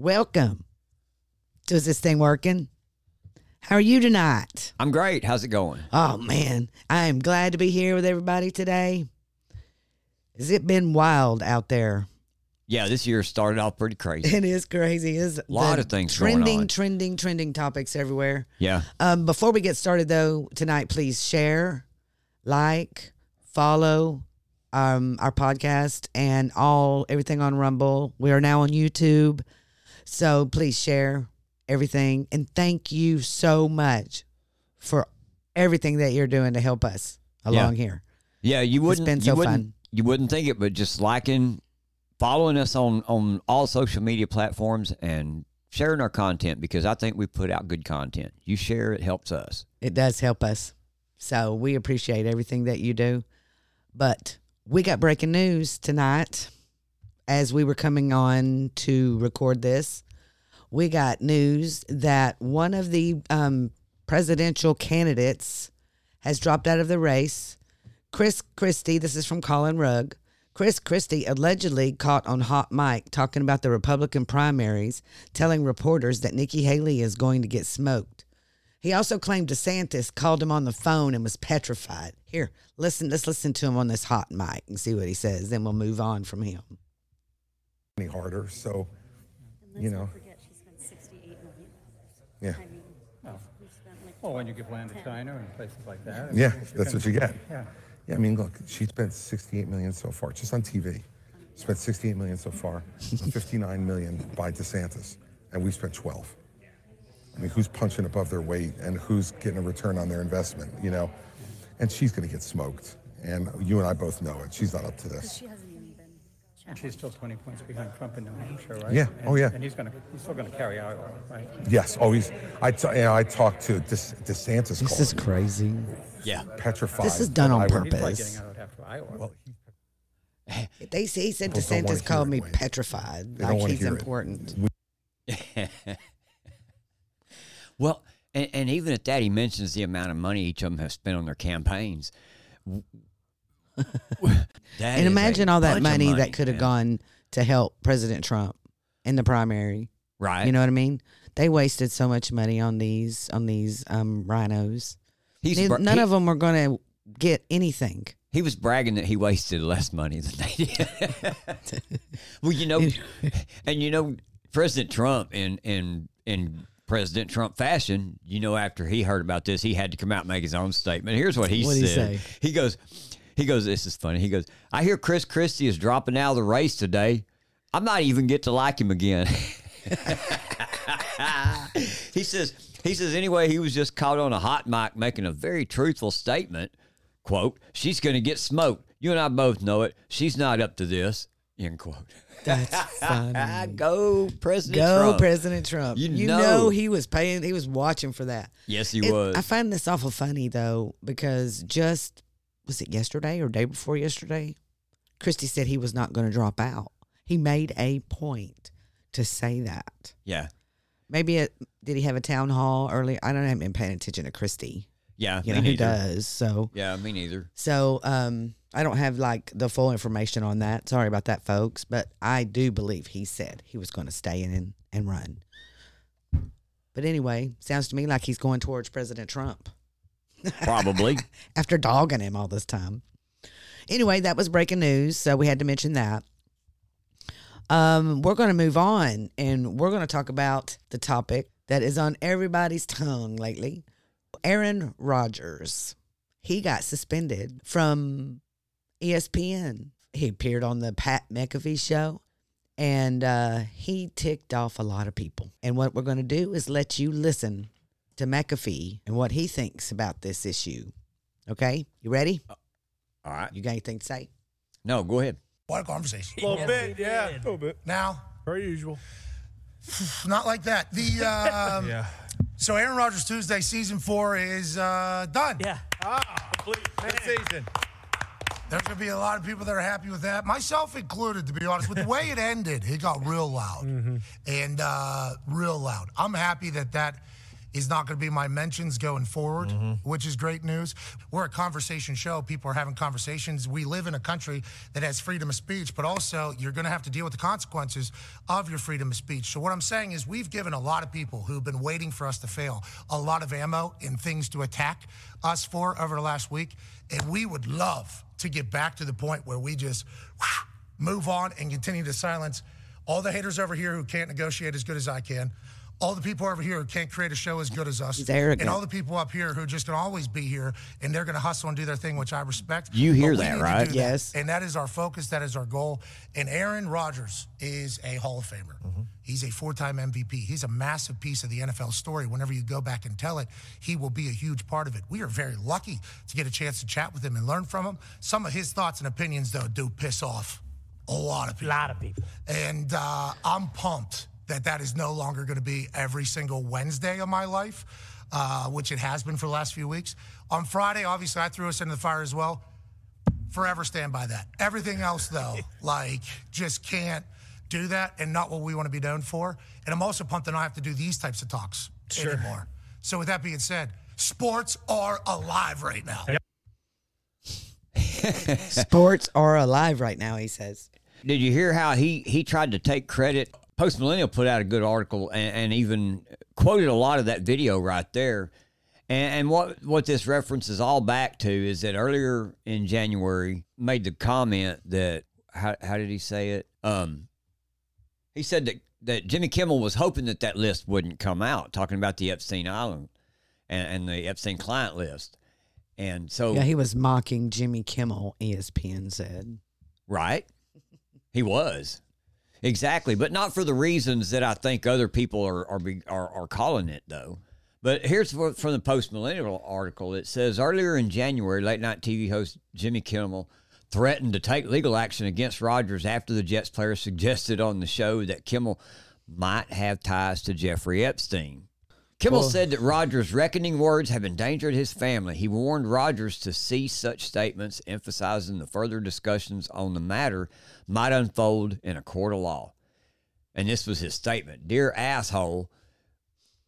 welcome. So Is this thing working? How are you tonight? I'm great. How's it going? Oh man, I am glad to be here with everybody today. Has it been wild out there? Yeah, this year started off pretty crazy. It is crazy. Is a Lot of things going trending, on. trending, trending topics everywhere. Yeah. Um, before we get started, though, tonight, please share, like, follow um, our podcast and all everything on Rumble. We are now on YouTube, so please share everything and thank you so much for everything that you're doing to help us along here. Yeah, you wouldn't been you wouldn't, fun. You wouldn't think it, but just liking, following us on on all social media platforms and sharing our content because I think we put out good content. You share it helps us. It does help us, so we appreciate everything that you do. But we got breaking news tonight as we were coming on to record this. we got news that one of the um, presidential candidates has dropped out of the race. Chris Christie, this is from Colin Rugg. Chris Christie allegedly caught on hot mic talking about the Republican primaries, telling reporters that Nikki Haley is going to get smoked. He also claimed DeSantis called him on the phone and was petrified. Here, listen, let's listen to him on this hot mic and see what he says. Then we'll move on from him. Any harder. So, And You let's know. not forget she spent sixty-eight million. yeah, I mean, oh. we spent like. Well, when you give land to China and places like that. yeah, you're that's what gonna- you get. Yeah. Yeah, I mean, look, she spent 68 million so far, just on TV. Spent 68 million so far, 59 million by DeSantis, and we spent 12. I mean, who's punching above their weight and who's getting a return on their investment, you know? And she's going to get smoked, and you and I both know it. She's not up to this. she hasn't even been. And she's still 20 points behind Trump in New Hampshire, right? Yeah. And- Oh, yeah. And he's going to, he's still going to carry Iowa, right? Yes, oh, always. I, t- you know, I talked to De- DeSantis. This called is crazy. Yeah. petrified. This is done that on I would- He's probably Purpose. getting out after Iowa. Well, he- They say he said People DeSantis called me Wayne. petrified, They like he's important. Well, and, and even at that, he mentions the amount of money each of them have spent on their campaigns. That And imagine all that of money, that could have gone to help President Trump in the primary. right. You know what I mean? They wasted so much money on these on these um, RINOs. He's None he, of them were going to get anything. he was bragging that he wasted less money than they did. well, you know, and you know, President Trump in in in President Trump fashion, you know, after he heard about this, he had to come out and make his own statement. Here's what he What'd he said. say? He goes, he goes, this is funny. He goes, I hear Chris Christie is dropping out of the race today. I might even get to like him again. he says, he says, anyway, he was just caught on a hot mic making a very truthful statement. Quote, she's going to get smoked. You and I both know it. She's not up to this. End quote. That's funny. Go, President Go Trump. President Trump. You You, know. know. he was paying. He was watching for that. Yes, he It- was. I find this awful funny though because just was it yesterday or day before yesterday? Christie said he was not going to drop out. He made a point to say that. yeah. Maybe it, did he have a town hall early? I don't I haven't been paying attention to Christie. Yeah. You me know neither. does. So Yeah, me neither. so um I don't have like the full information on that. Sorry about that, folks. But I do believe he said he was going to stay in and run. But anyway, sounds to me like he's going towards President Trump Probably. after dogging him all this time. Anyway, that was breaking news, so we had to mention that. Um, we're going to move on and we're going to talk about the topic that is on everybody's tongue lately. Aaron Rodgers. He got suspended from ESPN. He appeared on the Pat McAfee show and uh, he ticked off a lot of people. And what we're going to do is let you listen to McAfee and what he thinks about this issue. Okay? You ready? All right. You got anything to say? No, go ahead. What a conversation. A little bit, yeah. A little bit. Now, Per usual. not like that. The um, Yeah. so Aaron Rodgers Tuesday season four is uh, done. Yeah. Ah, complete. Good season. There's gonna be a lot of people that are happy with that, myself included. To be honest, with the way it ended, it got real loud and uh, real loud. I'm happy that that is not going to be my mentions going forward, mm-hmm. which is great news. We're a conversation show. People are having conversations. We live in a country that has freedom of speech, but also you're going to have to deal with the consequences of your freedom of speech. So, what I'm saying is, we've given a lot of people who've been waiting for us to fail a lot of ammo and things to attack us for over the last week. And we would love to get back to the point where we just move on and continue to silence all the haters over here who can't negotiate as good as I can, all the people over here who can't create a show as good as us, and all the people up here who just can always be here and they're going to hustle and do their thing, which I respect. You hear that, right? do Yes. And that is our focus. That is our goal. And Aaron Rodgers is a Hall of Famer. He's a four-time MVP. He's a massive piece of the NFL story. Whenever you go back and tell it, he will be a huge part of it. We are very lucky to get a chance to chat with him and learn from him. Some of his thoughts and opinions, though, do piss off a lot of people. A lot of people. And uh, I'm pumped that that is no longer going to be every single Wednesday of my life, uh, which it has been for the last few weeks. On Friday, obviously, I threw us into the fire as well. Forever stand by that. Everything else, though, like, just can't do that and not what we want to be known for. And I'm also pumped that I don't have to do these types of talks anymore. So, with that being said, sports are alive right now. Sports are alive right now, he says. Did you hear how he he tried to take credit? Post Millennial put out a good article and, and even quoted a lot of that video right there. And, and what what this references all back to is that earlier in January made the comment that how how did he say it? Um, he said that that Jimmy Kimmel was hoping that that list wouldn't come out, talking about the Epstein Island and, and the Epstein client list. And so Yeah, he was mocking Jimmy Kimmel, ESPN said. Right. He was. Exactly, but not for the reasons that I think other people are are are, are calling it though. But here's from the post millennial article. It says earlier in January, late night TV host Jimmy Kimmel threatened to take legal action against Rodgers after the Jets player suggested on the show that Kimmel might have ties to Jeffrey Epstein. Kimmel Well- said that Rodgers' reckoning words have endangered his family. He warned Rodgers to cease such statements, emphasizing the further discussions on the matter might unfold in a court of law. And this was his statement Dear asshole,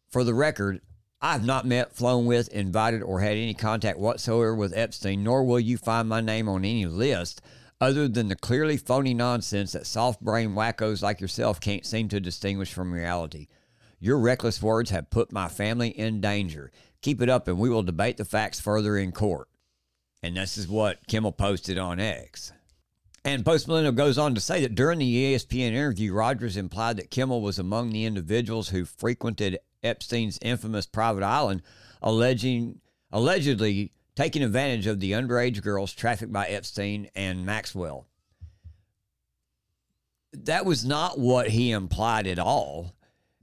for the record, I've not met, flown with, invited, or had any contact whatsoever with Epstein, nor will you find my name on any list other than the clearly phony nonsense that soft brain wackos like yourself can't seem to distinguish from reality. Your reckless words have put my family in danger. Keep it up and we will debate the facts further in court. And this is what Kimmel posted on X. And Post Millennial goes on to say that during the ESPN interview, Rodgers implied that Kimmel was among the individuals who frequented Epstein's infamous private island, alleging allegedly taking advantage of the underage girls trafficked by Epstein and Maxwell. That was not what he implied at all.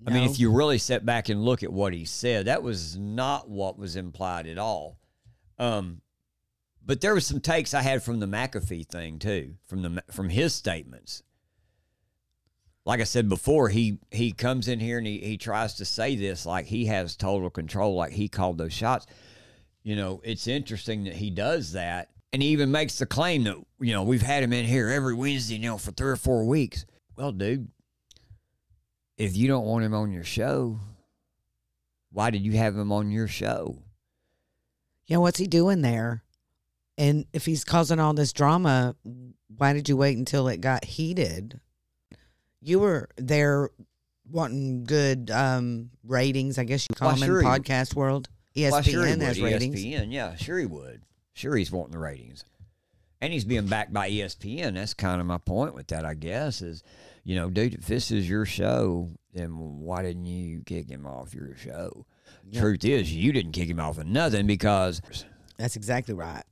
I mean, if you really sit back and look at what he said, that was not what was implied at all. Um, but there was some takes I had from the McAfee thing too, from the from his statements. Like I said before, he he comes in here and he, he tries to say this like he has total control, like he called those shots. You know, it's interesting that he does that, and he even makes the claim that you know we've had him in here every Wednesday, you know, for three or four weeks. Well, dude, if you don't want him on your show, why did you have him on your show? Yeah, what's he doing there? And if he's causing all this drama, why did you wait until it got heated? You were there wanting good um, ratings, I guess you call them sure in podcast world. ESPN sure has ratings. ESPN, yeah, sure he would. Sure he's wanting the ratings. And he's being backed by ESPN. That's kind of my point with that, I guess, is, you know, dude, if this is your show, then why didn't you kick him off your show? Truth is, you didn't kick him off of nothing because, That's exactly right.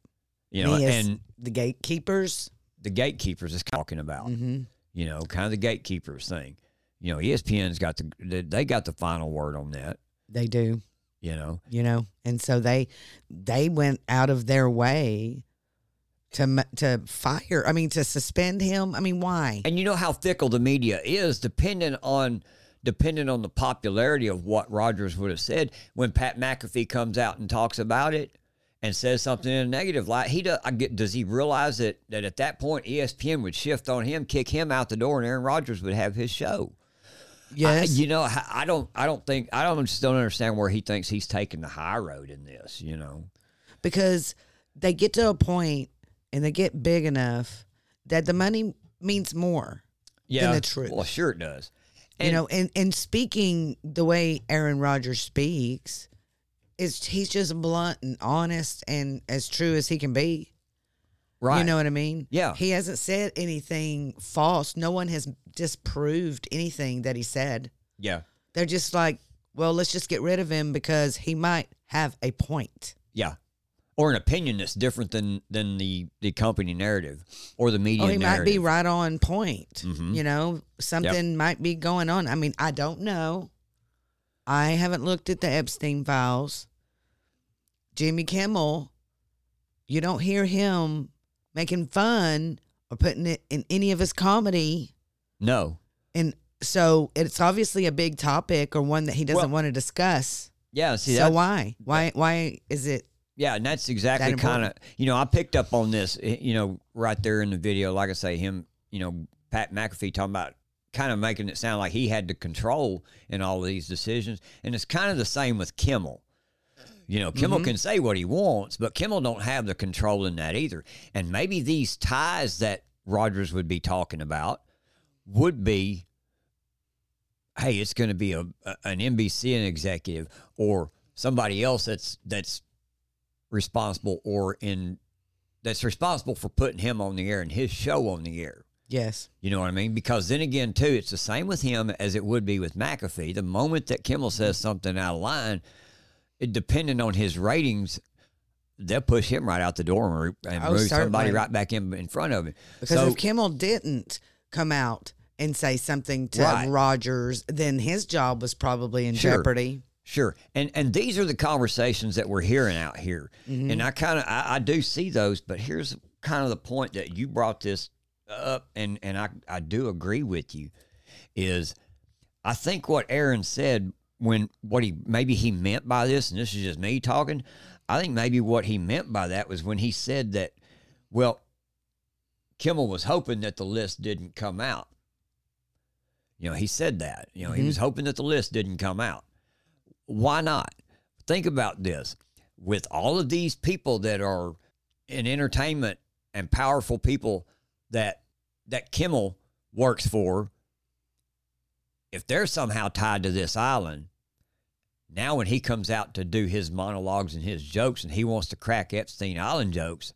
you know, and the gatekeepers. the gatekeepers is talking about, hmm you know, kind of the gatekeepers thing. You know, ESPN's got the, they got the final word on that, They do, you know. you know, and so they they went out of their way to to fire. I mean, to suspend him. I mean, why? And you know how fickle the media is, dependent on depending on the popularity of what Rodgers would have said. When Pat McAfee comes out and talks about it and says something in a negative light, he does. I get, does he realize that that at that point ESPN would shift on him, kick him out the door, and Aaron Rodgers would have his show? Yes. I, you know, I I don't. I don't think. I don't just don't understand where he thinks he's taking the high road in this. You know. because they get to a point and they get big enough that the money means more Yeah. the truth. Well, sure it does. you know and and speaking the way aaron rodgers speaks is he's just blunt and honest and as true as he can be Right. you know what i mean Yeah. he hasn't said anything false no one has disproved anything that he said Yeah. they're just like well let's just get rid of him because he might have a point Yeah. Or an opinion that's different than than the the company narrative or the media Oh, he might be right on point. Mhm. You know, something might be going on. I mean, I don't know. I haven't looked at the Epstein files. Jimmy Kimmel, you don't hear him making fun or putting it in any of his comedy. No. And so it's obviously a big topic or one that he doesn't Well, want to discuss. Yeah. See, so why? Why why is it Yeah, and that's exactly That kind of you know I picked up on this eh, you know right there in the video. Like I say, him you know Pat McAfee talking about kind of making it sound like he had the control in all of these decisions, and it's kind of the same with Kimmel. You know, Kimmel can say what he wants, but Kimmel don't have the control in that either. And maybe these ties that Rodgers would be talking about would be, hey, it's going to be a, a an NBC executive or somebody else that's that's responsible or in that's responsible for putting him on the air and his show on the air. yes. You know what I mean? Because then again, too, it's the same with him as it would be with McAfee. The moment that Kimmel says mm-hmm. something out of line, it, depending on his ratings, they'll push him right out the door and, and Oh, move somebody right back in in front of him. Because so, if Kimmel didn't come out and say something to Right. Rodgers, then his job was probably in Sure. jeopardy. Sure, and and these are the conversations that we're hearing out here, Mm-hmm. and I kind of I, I do see those, but here's kind of the point that you brought this up, and and I I do agree with you, is I think what Aaron said when what he maybe he meant by this, and this is just me talking, I think maybe what he meant by that was when he said that, well, Kimmel was hoping that the list didn't come out. You know, he said that. You know, he was hoping that the list didn't come out. Why not? Think about this. With all of these people that are in entertainment and powerful people that that Kimmel works for, if they're somehow tied to this island, now when he comes out to do his monologues and his jokes and he wants to crack Epstein Island jokes,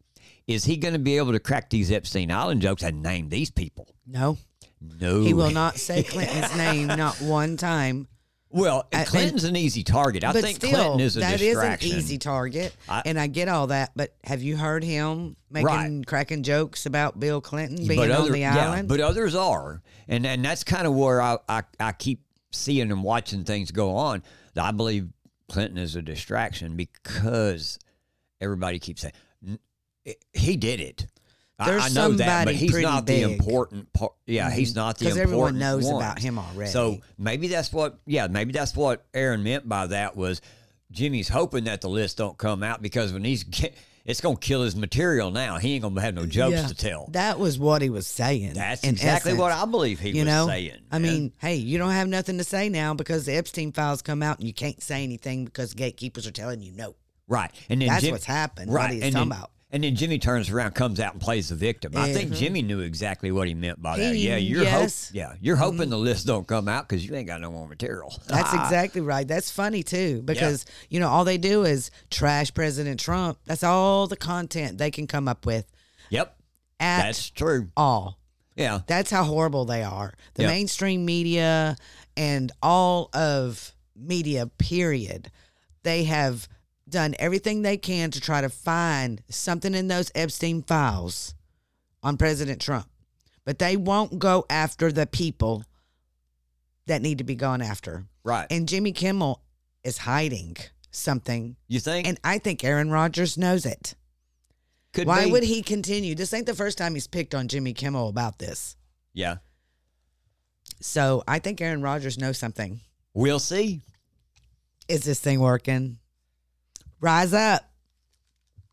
is he going to be able to crack these Epstein Island jokes and name these people? No, No. he will not say Clinton's name not one time. Well, I- Clinton's an easy target. I think still, Clinton is a distraction. that is an easy target, I- and I get all that. But have you heard him making Right. cracking jokes about Bill Clinton being but on other, the yeah, island? but others are, and and that's kind of where I, I I keep seeing and watching things go on. I believe Clinton is a distraction because everybody keeps saying he did it. I- There's I, know that, but he's not big. the important part. Yeah, he's mm-hmm. not the important everyone knows one. about him already. So maybe that's what. Yeah, maybe that's what Aaron meant by that was Jimmy's hoping that the list don't come out because when he's get, it's gonna kill his material now. He ain't gonna have no jokes Yeah. to tell. That was what he was saying. That's exactly what. I believe he you was know, saying. I man. mean, hey, you don't have nothing to say now because the Epstein files come out and you can't say anything because gatekeepers are telling you no. right? And then That's Jim- what's happened, what Right? he's and talking then, about. And then Jimmy turns around, comes out, and plays the victim. I think Mhm. Jimmy knew exactly what he meant by that. He- Yeah, you're yes. hope, yeah, you're hoping the list don't come out because you ain't got no more material. That's exactly right. That's funny too because you know all they do is trash President Trump. That's all the content they can come up with Yep, at that's true. all. Yeah, That's how horrible they are. The Yeah. mainstream media and all of media, period, they have done everything they can to try to find something in those Epstein files on President Trump. But they won't go after the people that need to be gone after. right. And Jimmy Kimmel is hiding something. you think? And I think Aaron Rodgers knows it. Could Why be. would he continue? This ain't the first time he's picked on Jimmy Kimmel about this. Yeah, So I think Aaron Rodgers knows something. we'll see. Is this thing working? Rise up.